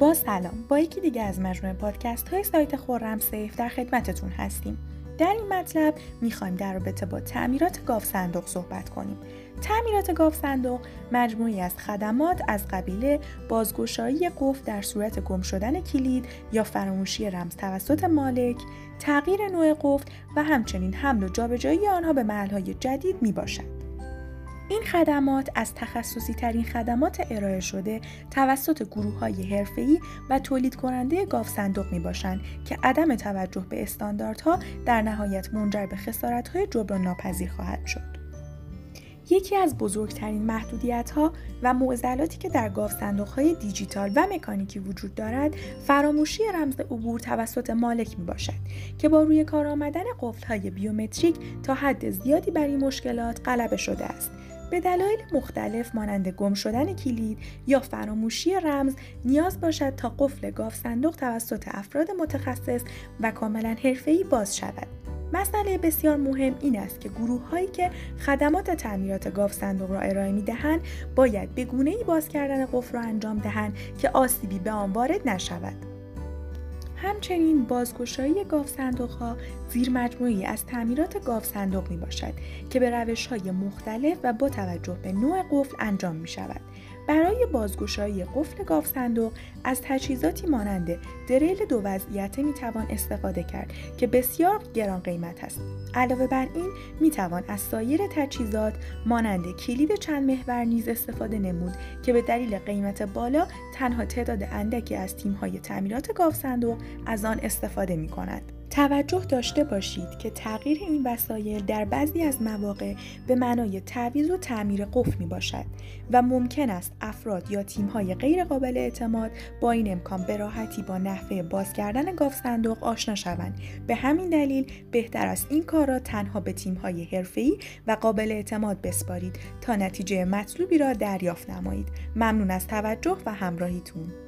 با سلام. با یکی دیگه از مجموعه پادکست های سایت خورم سیف در خدمتتون هستیم. در این مطلب می‌خوایم در رابطه با تعمیرات گاف صندوق صحبت کنیم. تعمیرات گاف صندوق مجموعی از خدمات از قبیل بازگشایی قفل در صورت گم شدن کلید یا فراموشی رمز توسط مالک تغییر نوع قفل و همچنین حمل و جابجایی آنها به محلهای جدید می باشد. این خدمات از تخصصی ترین خدمات ارائه شده توسط گروه های حرفه‌ای و تولید کننده گاف صندوق می باشند که عدم توجه به استانداردها در نهایت منجر به خسارت های جبران ناپذیر خواهد شد. یکی از بزرگترین محدودیت ها و معضلاتی که در گاف صندوق های دیجیتال و مکانیکی وجود دارد فراموشی رمز عبور توسط مالک می باشد که با روی کار آمدن قفل های بیومتریک تا حد زیادی بر این مشکلات غلبه شده است به دلایل مختلف مانند گم شدن کلید یا فراموشی رمز نیاز باشد تا قفل گاف صندوق توسط افراد متخصص و کاملا حرفه‌ای باز شود. مسئله بسیار مهم این است که گروه هایی که خدمات تعمیرات گاف صندوق را ارائه می دهند باید به گونه ای باز کردن قفل را انجام دهند که آسیبی به آن وارد نشود. همچنین بازگشایی گاف صندوق ها زیر مجموعی از تعمیرات گاف صندوق می باشد که به روش های مختلف و با توجه به نوع قفل انجام می شود. برای بازگشایی قفل گاف صندوق از تجهیزاتی مانند دریل دو وضعیته می توان استفاده کرد که بسیار گران قیمت است. علاوه بر این می توان از سایر تجهیزات مانند کلید چند محور نیز استفاده نمود که به دلیل قیمت بالا تنها تعداد اندکی از تیم های تعمیرات گاف صندوق از آن استفاده می کنند. توجه داشته باشید که تغییر این وسایل در بعضی از مواقع به معنای تعویض و تعمیر قفل می باشد و ممکن است افراد یا تیم‌های غیر قابل اعتماد با این امکان به راحتی با نحوه باز کردن گاف صندوق آشنا شوند. به همین دلیل بهتر است این کار را تنها به تیم‌های حرفه‌ای و قابل اعتماد بسپارید تا نتیجه مطلوبی را دریافت نمایید. ممنون از توجه و همراهیتون.